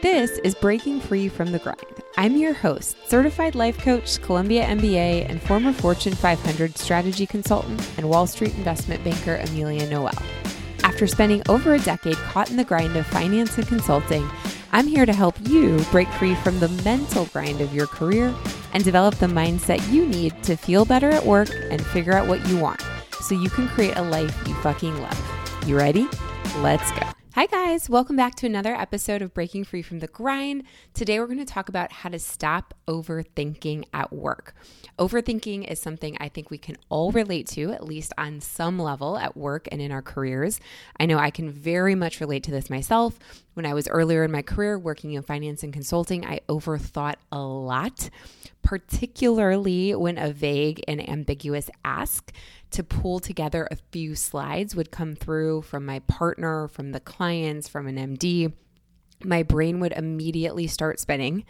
This is Breaking Free from the Grind. I'm your host, certified life coach, Columbia MBA, and former Fortune 500 strategy consultant and Wall Street investment banker Amelia Noel. After spending over a decade caught in the grind of finance and consulting, I'm here to help you break free from the mental grind of your career and develop the mindset you need to feel better at work and figure out what you want so you can create a life you fucking love. You ready? Let's go. Hi, guys. Welcome back to another episode of Breaking Free from the Grind. Today, we're going to talk about how to stop overthinking at work. Overthinking is something I think we can all relate to, at least on some level, at work and in our careers. I know I can very much relate to this myself. When I was earlier in my career working in finance and consulting, I overthought a lot, particularly when a vague and ambiguous ask to pull together a few slides would come through from my partner, from the clients, from an MD, my brain would immediately start spinning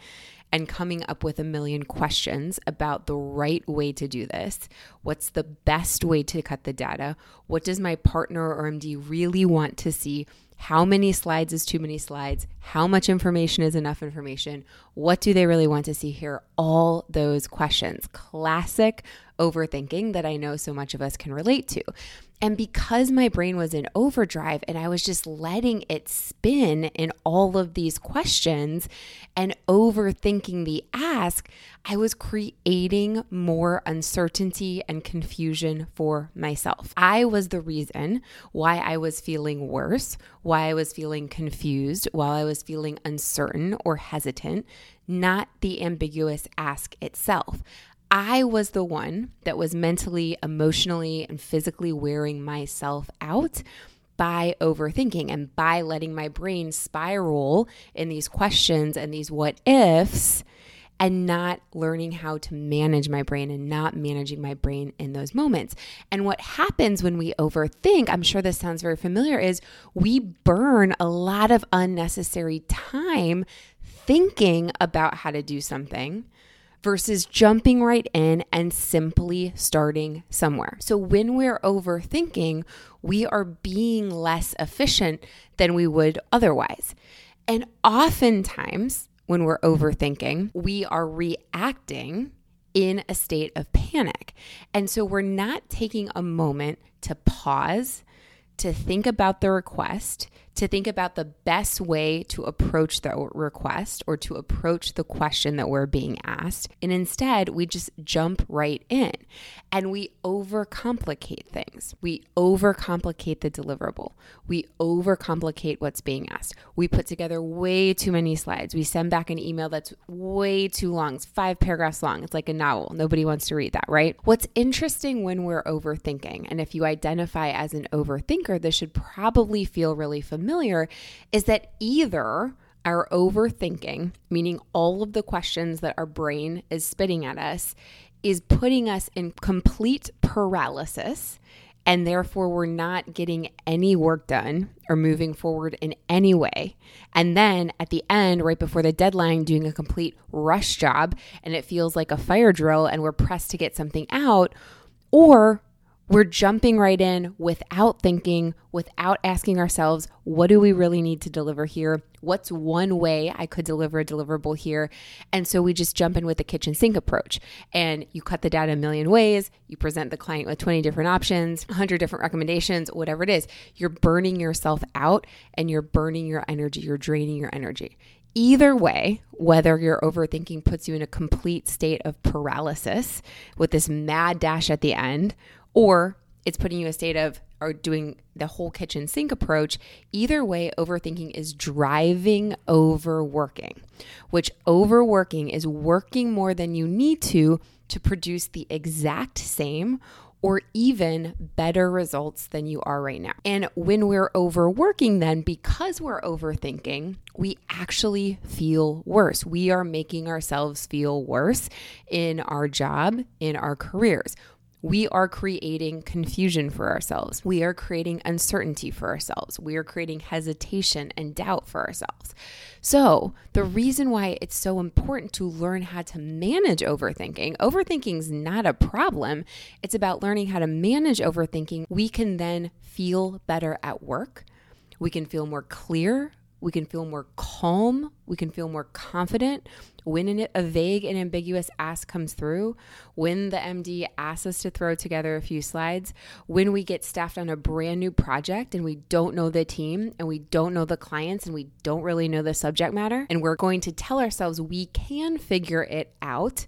and coming up with a million questions about the right way to do this. What's the best way to cut the data? What does my partner or MD really want to see? How many slides is too many slides? How much information is enough information? What do they really want to see here? All those questions. Classic overthinking that I know so much of us can relate to. And because my brain was in overdrive and I was just letting it spin in all of these questions and overthinking the ask, I was creating more uncertainty and confusion for myself. I was the reason why I was feeling worse, why I was feeling confused, while I was feeling uncertain or hesitant, not the ambiguous ask itself. I was the one that was mentally, emotionally, and physically wearing myself out by overthinking and by letting my brain spiral in these questions and these what ifs and not learning how to manage my brain and not managing my brain in those moments. And what happens when we overthink, I'm sure this sounds very familiar, is we burn a lot of unnecessary time thinking about how to do something versus jumping right in and simply starting somewhere. So when we're overthinking, we are being less efficient than we would otherwise. And oftentimes, when we're overthinking, we are reacting in a state of panic. And so we're not taking a moment to pause, to think about the request, to think about the best way to approach the request or to approach the question that we're being asked. And instead, we just jump right in and we overcomplicate things. We overcomplicate the deliverable. We overcomplicate what's being asked. We put together way too many slides. We send back an email that's way too long. It's five paragraphs long. It's like a novel. Nobody wants to read that, right? What's interesting when we're overthinking, and if you identify as an overthinker, this should probably feel really familiar familiar is that either our overthinking, meaning all of the questions that our brain is spitting at us, is putting us in complete paralysis. And therefore, we're not getting any work done or moving forward in any way. And then at the end, right before the deadline, doing a complete rush job, and it feels like a fire drill, and we're pressed to get something out. Or we're jumping right in without thinking, without asking ourselves, what do we really need to deliver here? What's one way I could deliver a deliverable here? And so we just jump in with the kitchen sink approach. And you cut the data a million ways. You present the client with 20 different options, 100 different recommendations, whatever it is. You're burning yourself out and you're burning your energy, you're draining your energy. Either way, whether your overthinking puts you in a complete state of paralysis with this mad dash at the end, or it's putting you in a state of or doing the whole kitchen sink approach. Either way, overthinking is driving overworking, which overworking is working more than you need to to produce the exact same or even better results than you are right now. And when we're overworking, then because we're overthinking, we actually feel worse. We are making ourselves feel worse in our job, in our careers we are creating confusion for ourselves. We are creating uncertainty for ourselves. We are creating hesitation and doubt for ourselves. So, the reason why it's so important to learn how to manage overthinking, overthinking is not a problem. It's about learning how to manage overthinking. We can then feel better at work. We can feel more clear we can feel more calm, we can feel more confident when a vague and ambiguous ask comes through, when the MD asks us to throw together a few slides, when we get staffed on a brand new project and we don't know the team and we don't know the clients and we don't really know the subject matter, and we're going to tell ourselves we can figure it out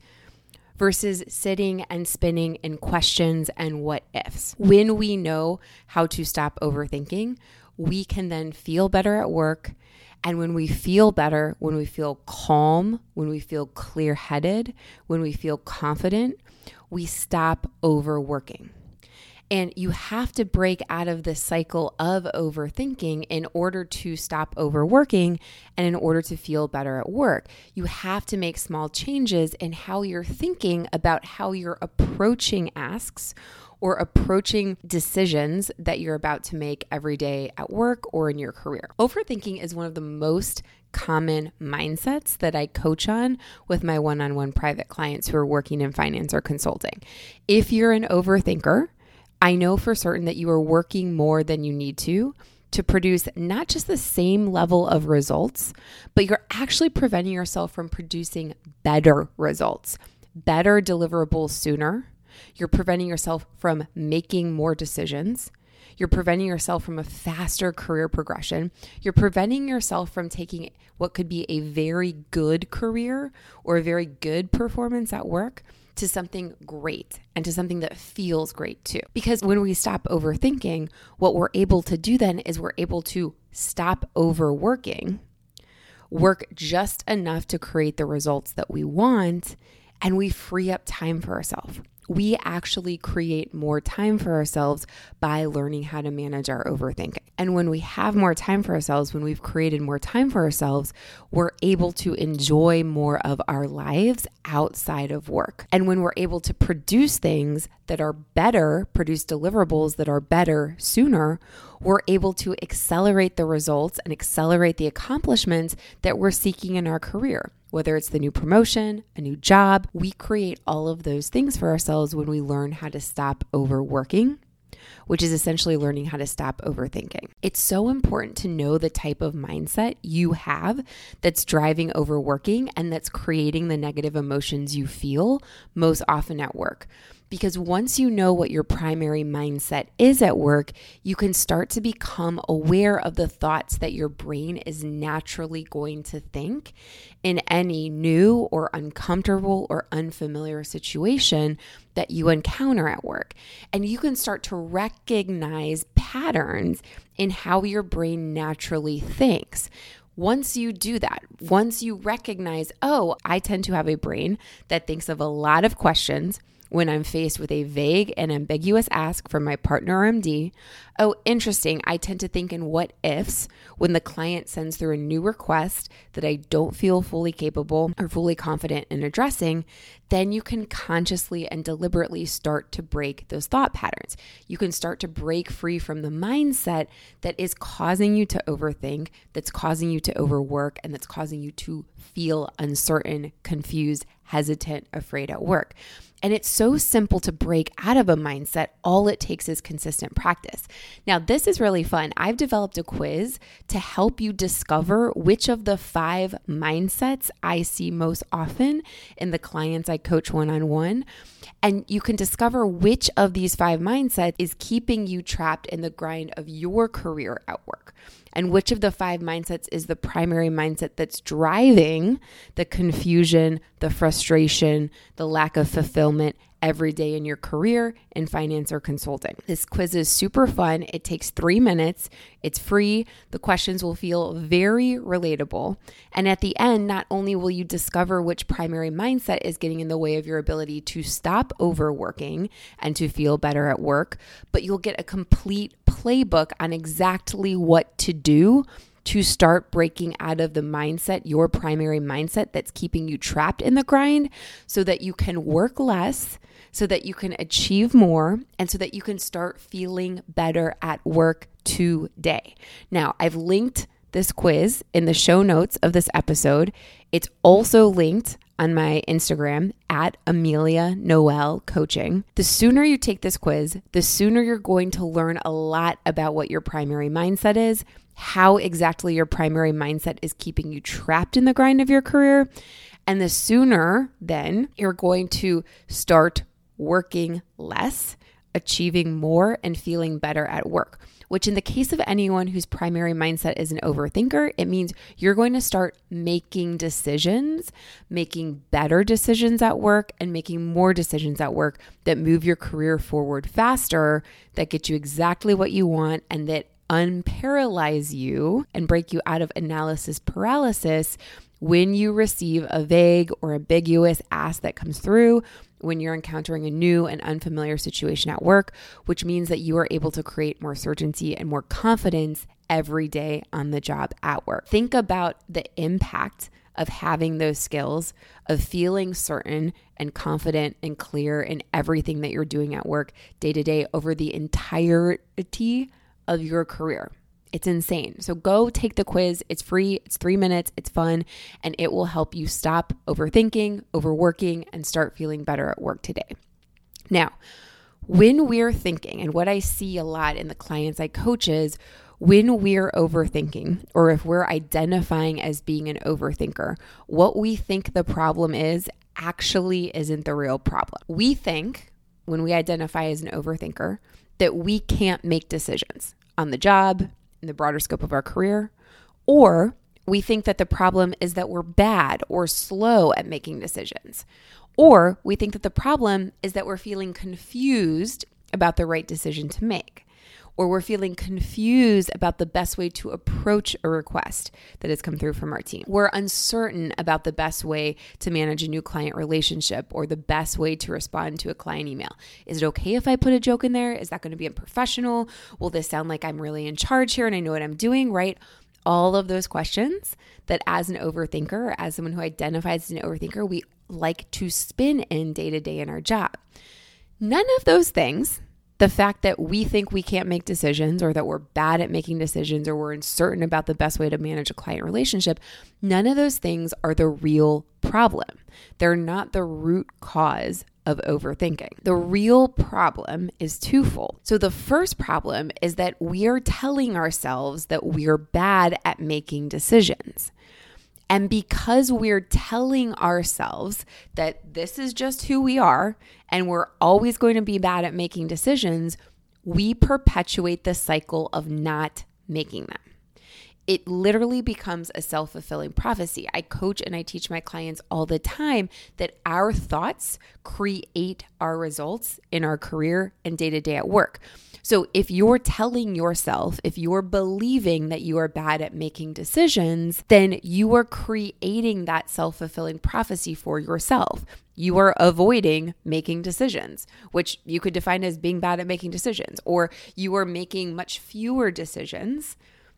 versus sitting and spinning in questions and what ifs. When we know how to stop overthinking, we can then feel better at work and when we feel better, when we feel calm, when we feel clear headed, when we feel confident, we stop overworking. And you have to break out of this cycle of overthinking in order to stop overworking and in order to feel better at work. You have to make small changes in how you're thinking about how you're approaching asks or approaching decisions that you're about to make every day at work or in your career. Overthinking is one of the most common mindsets that I coach on with my one on one private clients who are working in finance or consulting. If you're an overthinker, I know for certain that you are working more than you need to to produce not just the same level of results, but you're actually preventing yourself from producing better results, better deliverables sooner, you're preventing yourself from making more decisions. You're preventing yourself from a faster career progression. You're preventing yourself from taking what could be a very good career or a very good performance at work to something great and to something that feels great too. Because when we stop overthinking, what we're able to do then is we're able to stop overworking, work just enough to create the results that we want, and we free up time for ourselves we actually create more time for ourselves by learning how to manage our overthinking. And when we have more time for ourselves, when we've created more time for ourselves, we're able to enjoy more of our lives outside of work. And when we're able to produce things that are better, produce deliverables that are better sooner, we're able to accelerate the results and accelerate the accomplishments that we're seeking in our career whether it's the new promotion, a new job. We create all of those things for ourselves when we learn how to stop overworking which is essentially learning how to stop overthinking. It's so important to know the type of mindset you have that's driving overworking and that's creating the negative emotions you feel most often at work. Because once you know what your primary mindset is at work, you can start to become aware of the thoughts that your brain is naturally going to think in any new or uncomfortable or unfamiliar situation that you encounter at work. And you can start to recognize patterns in how your brain naturally thinks. Once you do that, once you recognize, oh, I tend to have a brain that thinks of a lot of questions when I'm faced with a vague and ambiguous ask from my partner or MD. Oh, interesting. I tend to think in what ifs when the client sends through a new request that I don't feel fully capable or fully confident in addressing. Then you can consciously and deliberately start to break those thought patterns. You can start to break free from the mindset that is causing you to overthink, that's causing you to overwork, and that's causing you to feel uncertain, confused, hesitant, afraid at work. And it's so simple to break out of a mindset. All it takes is consistent practice. Now, this is really fun. I've developed a quiz to help you discover which of the five mindsets I see most often in the clients I coach one on one. And you can discover which of these five mindsets is keeping you trapped in the grind of your career at work and which of the five mindsets is the primary mindset that's driving the confusion, the frustration, the lack of fulfillment every day in your career in finance or consulting. This quiz is super fun. It takes three minutes, it's free. The questions will feel very relatable. And at the end, not only will you discover which primary mindset is getting in the way of your ability to stop overworking and to feel better at work, but you'll get a complete playbook on exactly what to do to start breaking out of the mindset, your primary mindset that's keeping you trapped in the grind, so that you can work less, so that you can achieve more, and so that you can start feeling better at work today. Now, I've linked this quiz in the show notes of this episode. It's also linked on my Instagram at Amelia Noel Coaching. The sooner you take this quiz, the sooner you're going to learn a lot about what your primary mindset is, how exactly your primary mindset is keeping you trapped in the grind of your career. And the sooner then you're going to start working less, achieving more, and feeling better at work which in the case of anyone whose primary mindset is an overthinker, it means you're going to start making decisions, making better decisions at work, and making more decisions at work that move your career forward faster, that get you exactly what you want, and that unparalyze you and break you out of analysis paralysis when you receive a vague or ambiguous ask that comes through when you're encountering a new and unfamiliar situation at work, which means that you are able to create more certainty and more confidence every day on the job at work. Think about the impact of having those skills, of feeling certain and confident and clear in everything that you're doing at work day to day over the entirety of your career. It's insane. So go take the quiz. It's free, it's three minutes, it's fun, and it will help you stop overthinking, overworking, and start feeling better at work today. Now, when we're thinking, and what I see a lot in the clients I coach is when we're overthinking, or if we're identifying as being an overthinker, what we think the problem is actually isn't the real problem. We think, when we identify as an overthinker, that we can't make decisions on the job, in the broader scope of our career, or we think that the problem is that we're bad or slow at making decisions, or we think that the problem is that we're feeling confused about the right decision to make or we're feeling confused about the best way to approach a request that has come through from our team. We're uncertain about the best way to manage a new client relationship or the best way to respond to a client email. Is it okay if I put a joke in there? Is that going to be unprofessional? Will this sound like I'm really in charge here and I know what I'm doing, right? All of those questions that, as an overthinker, or as someone who identifies as an overthinker, we like to spin in day to day in our job. None of those things the fact that we think we can't make decisions or that we're bad at making decisions or we're uncertain about the best way to manage a client relationship, none of those things are the real problem. They're not the root cause of overthinking. The real problem is twofold. So, the first problem is that we are telling ourselves that we're bad at making decisions. And because we're telling ourselves that this is just who we are and we're always going to be bad at making decisions, we perpetuate the cycle of not making them. It literally becomes a self fulfilling prophecy. I coach and I teach my clients all the time that our thoughts create our results in our career and day to day at work. So if you're telling yourself, if you're believing that you are bad at making decisions, then you are creating that self fulfilling prophecy for yourself. You are avoiding making decisions, which you could define as being bad at making decisions, or you are making much fewer decisions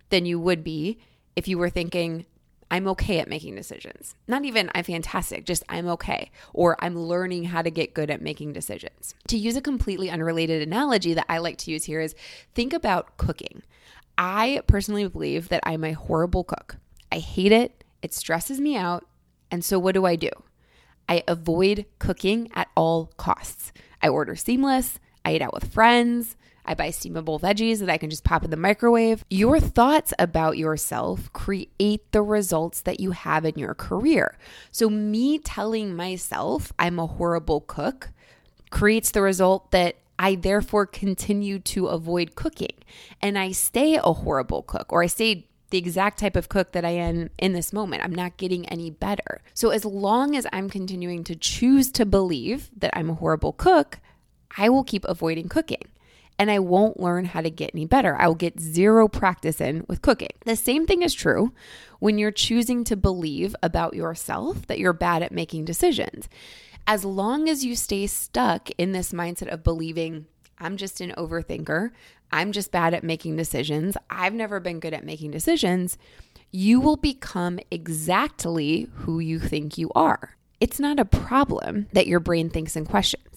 than you would be if you were thinking, I'm okay at making decisions. Not even I'm fantastic, just I'm okay. Or I'm learning how to get good at making decisions. To use a completely unrelated analogy that I like to use here is think about cooking. I personally believe that I'm a horrible cook. I hate it, it stresses me out. And so what do I do? I avoid cooking at all costs. I order seamless, I eat out with friends, I buy steamable veggies that I can just pop in the microwave. Your thoughts about yourself create the results that you have in your career. So, me telling myself I'm a horrible cook creates the result that I therefore continue to avoid cooking and I stay a horrible cook or I stay the exact type of cook that I am in this moment. I'm not getting any better. So, as long as I'm continuing to choose to believe that I'm a horrible cook, I will keep avoiding cooking and I won't learn how to get any better. I will get zero practice in with cooking. The same thing is true when you're choosing to believe about yourself that you're bad at making decisions. As long as you stay stuck in this mindset of believing, I'm just an overthinker, I'm just bad at making decisions, I've never been good at making decisions, you will become exactly who you think you are. It's not a problem that your brain thinks in questions.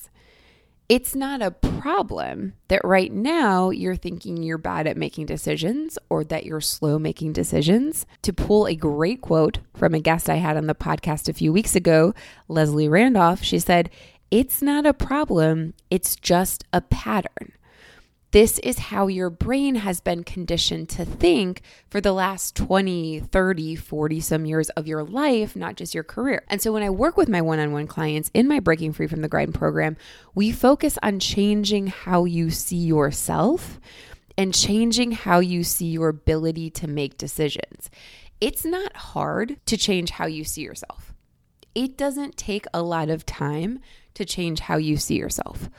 It's not a problem that right now you're thinking you're bad at making decisions or that you're slow making decisions. To pull a great quote from a guest I had on the podcast a few weeks ago, Leslie Randolph, she said, It's not a problem, it's just a pattern. This is how your brain has been conditioned to think for the last 20, 30, 40 some years of your life, not just your career. And so when I work with my one on one clients in my Breaking Free from the Grind program, we focus on changing how you see yourself and changing how you see your ability to make decisions. It's not hard to change how you see yourself. It doesn't take a lot of time to change how you see yourself.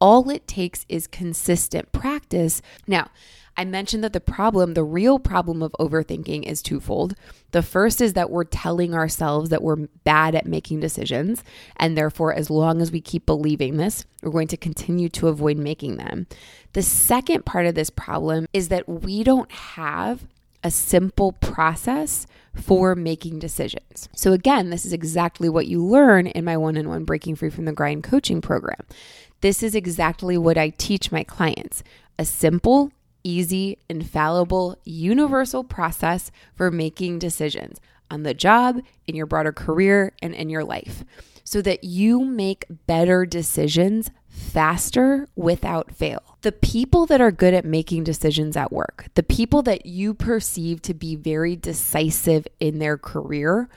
All it takes is consistent practice. Now, I mentioned that the problem, the real problem of overthinking is twofold. The first is that we're telling ourselves that we're bad at making decisions. And therefore, as long as we keep believing this, we're going to continue to avoid making them. The second part of this problem is that we don't have a simple process for making decisions. So, again, this is exactly what you learn in my one on one Breaking Free from the Grind coaching program. This is exactly what I teach my clients a simple, easy, infallible, universal process for making decisions on the job, in your broader career, and in your life so that you make better decisions faster without fail. The people that are good at making decisions at work, the people that you perceive to be very decisive in their career,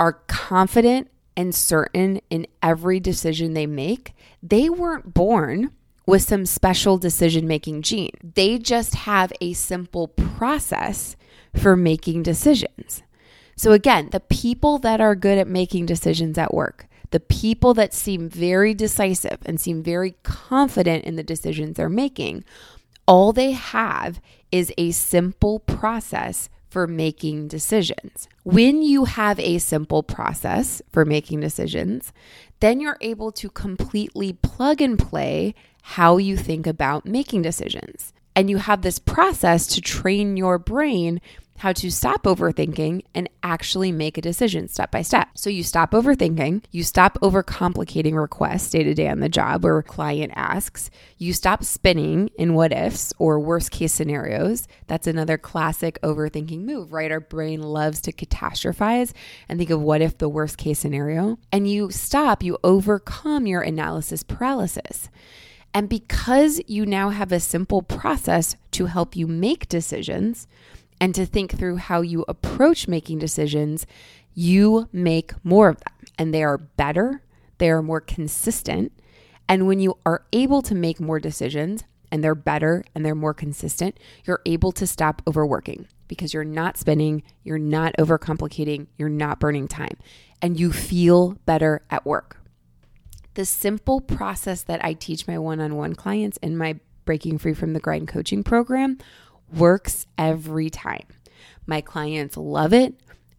are confident and certain in every decision they make, they weren't born with some special decision making gene. They just have a simple process for making decisions. So, again, the people that are good at making decisions at work, the people that seem very decisive and seem very confident in the decisions they're making, all they have is a simple process for making decisions. When you have a simple process for making decisions, then you're able to completely plug and play how you think about making decisions. And you have this process to train your brain how to stop overthinking and actually make a decision step by step. So you stop overthinking, you stop overcomplicating requests day to day on the job where a client asks, you stop spinning in what ifs or worst case scenarios. That's another classic overthinking move, right? Our brain loves to catastrophize and think of what if the worst case scenario. And you stop, you overcome your analysis paralysis. And because you now have a simple process to help you make decisions, and to think through how you approach making decisions, you make more of them and they are better, they are more consistent. And when you are able to make more decisions and they're better and they're more consistent, you're able to stop overworking because you're not spending, you're not overcomplicating, you're not burning time, and you feel better at work. The simple process that I teach my one on one clients in my Breaking Free from the Grind coaching program works every time. My clients love it,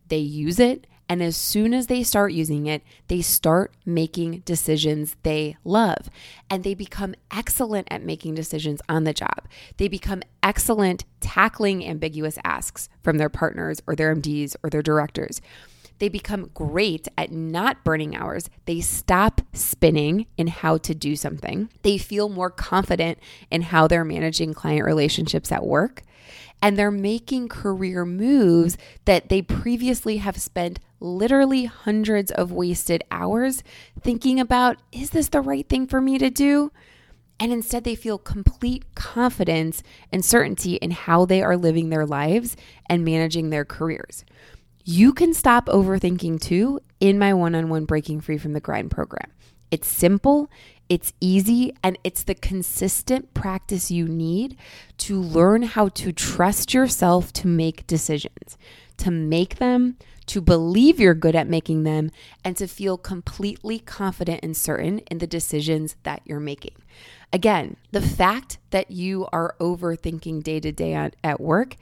they use it, and as soon as they start using it, they start making decisions they love. And they become excellent at making decisions on the job. They become excellent tackling ambiguous asks from their partners or their MDs or their directors. They become great at not burning hours. They stop spinning in how to do something. They feel more confident in how they're managing client relationships at work. And they're making career moves that they previously have spent literally hundreds of wasted hours thinking about is this the right thing for me to do? And instead, they feel complete confidence and certainty in how they are living their lives and managing their careers. You can stop overthinking too in my one on one Breaking Free from the Grind program. It's simple, it's easy, and it's the consistent practice you need to learn how to trust yourself to make decisions, to make them, to believe you're good at making them, and to feel completely confident and certain in the decisions that you're making. Again, the fact that you are overthinking day to day at work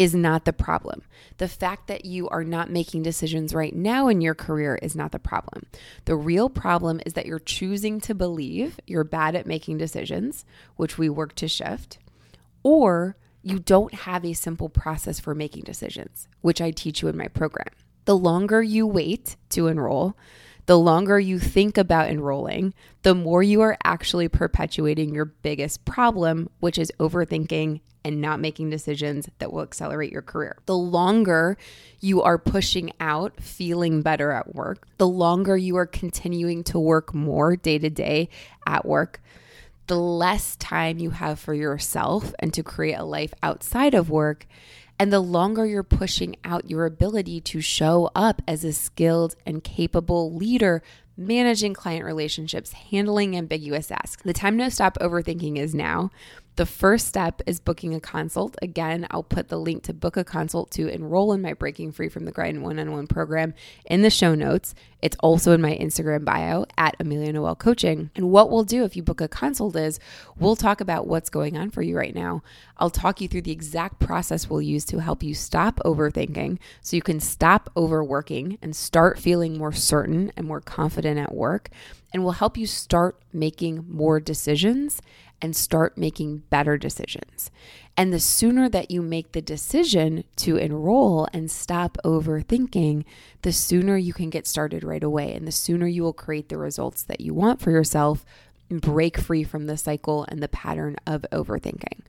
is not the problem. The fact that you are not making decisions right now in your career is not the problem. The real problem is that you're choosing to believe you're bad at making decisions, which we work to shift, or you don't have a simple process for making decisions, which I teach you in my program. The longer you wait to enroll, The longer you think about enrolling, the more you are actually perpetuating your biggest problem, which is overthinking and not making decisions that will accelerate your career. The longer you are pushing out feeling better at work, the longer you are continuing to work more day to day at work, the less time you have for yourself and to create a life outside of work. And the longer you're pushing out your ability to show up as a skilled and capable leader, managing client relationships, handling ambiguous asks. The time to stop overthinking is now. The first step is booking a consult. Again, I'll put the link to book a consult to enroll in my Breaking Free from the Grind one on one program in the show notes. It's also in my Instagram bio at Amelia Noel Coaching. And what we'll do if you book a consult is we'll talk about what's going on for you right now. I'll talk you through the exact process we'll use to help you stop overthinking so you can stop overworking and start feeling more certain and more confident at work. And we'll help you start making more decisions and start making better decisions. And the sooner that you make the decision to enroll and stop overthinking, the sooner you can get started right away. And the sooner you will create the results that you want for yourself break free from the cycle and the pattern of overthinking.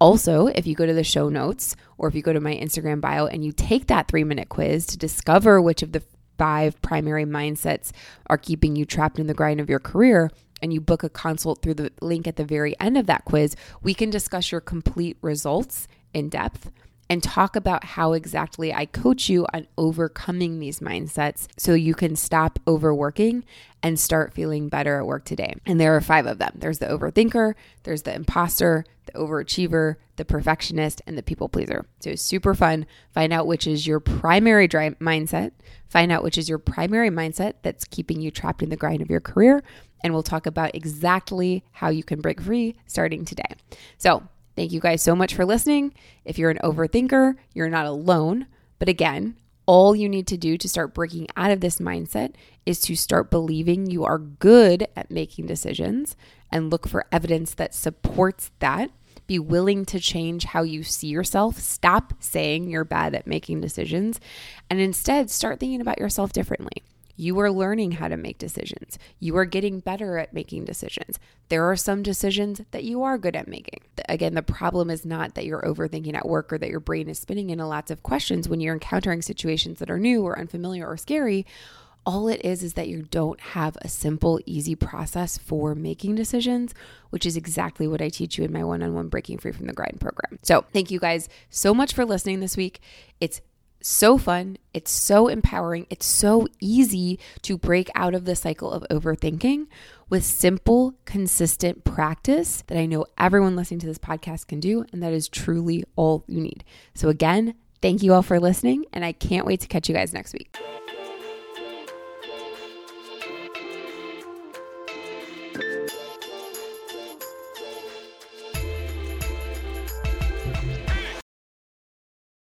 Also, if you go to the show notes or if you go to my Instagram bio and you take that three minute quiz to discover which of the five primary mindsets are keeping you trapped in the grind of your career, and you book a consult through the link at the very end of that quiz, we can discuss your complete results in depth and talk about how exactly I coach you on overcoming these mindsets so you can stop overworking and start feeling better at work today. And there are five of them there's the overthinker, there's the imposter, the overachiever, the perfectionist, and the people pleaser. So super fun. Find out which is your primary mindset, find out which is your primary mindset that's keeping you trapped in the grind of your career and we'll talk about exactly how you can break free starting today. So, thank you guys so much for listening. If you're an overthinker, you're not alone. But again, all you need to do to start breaking out of this mindset is to start believing you are good at making decisions and look for evidence that supports that. Be willing to change how you see yourself. Stop saying you're bad at making decisions and instead start thinking about yourself differently. You are learning how to make decisions. You are getting better at making decisions. There are some decisions that you are good at making. Again, the problem is not that you're overthinking at work or that your brain is spinning into lots of questions when you're encountering situations that are new or unfamiliar or scary. All it is is that you don't have a simple, easy process for making decisions, which is exactly what I teach you in my one on one Breaking Free from the Grind program. So, thank you guys so much for listening this week. It's so fun. It's so empowering. It's so easy to break out of the cycle of overthinking with simple, consistent practice that I know everyone listening to this podcast can do. And that is truly all you need. So, again, thank you all for listening. And I can't wait to catch you guys next week.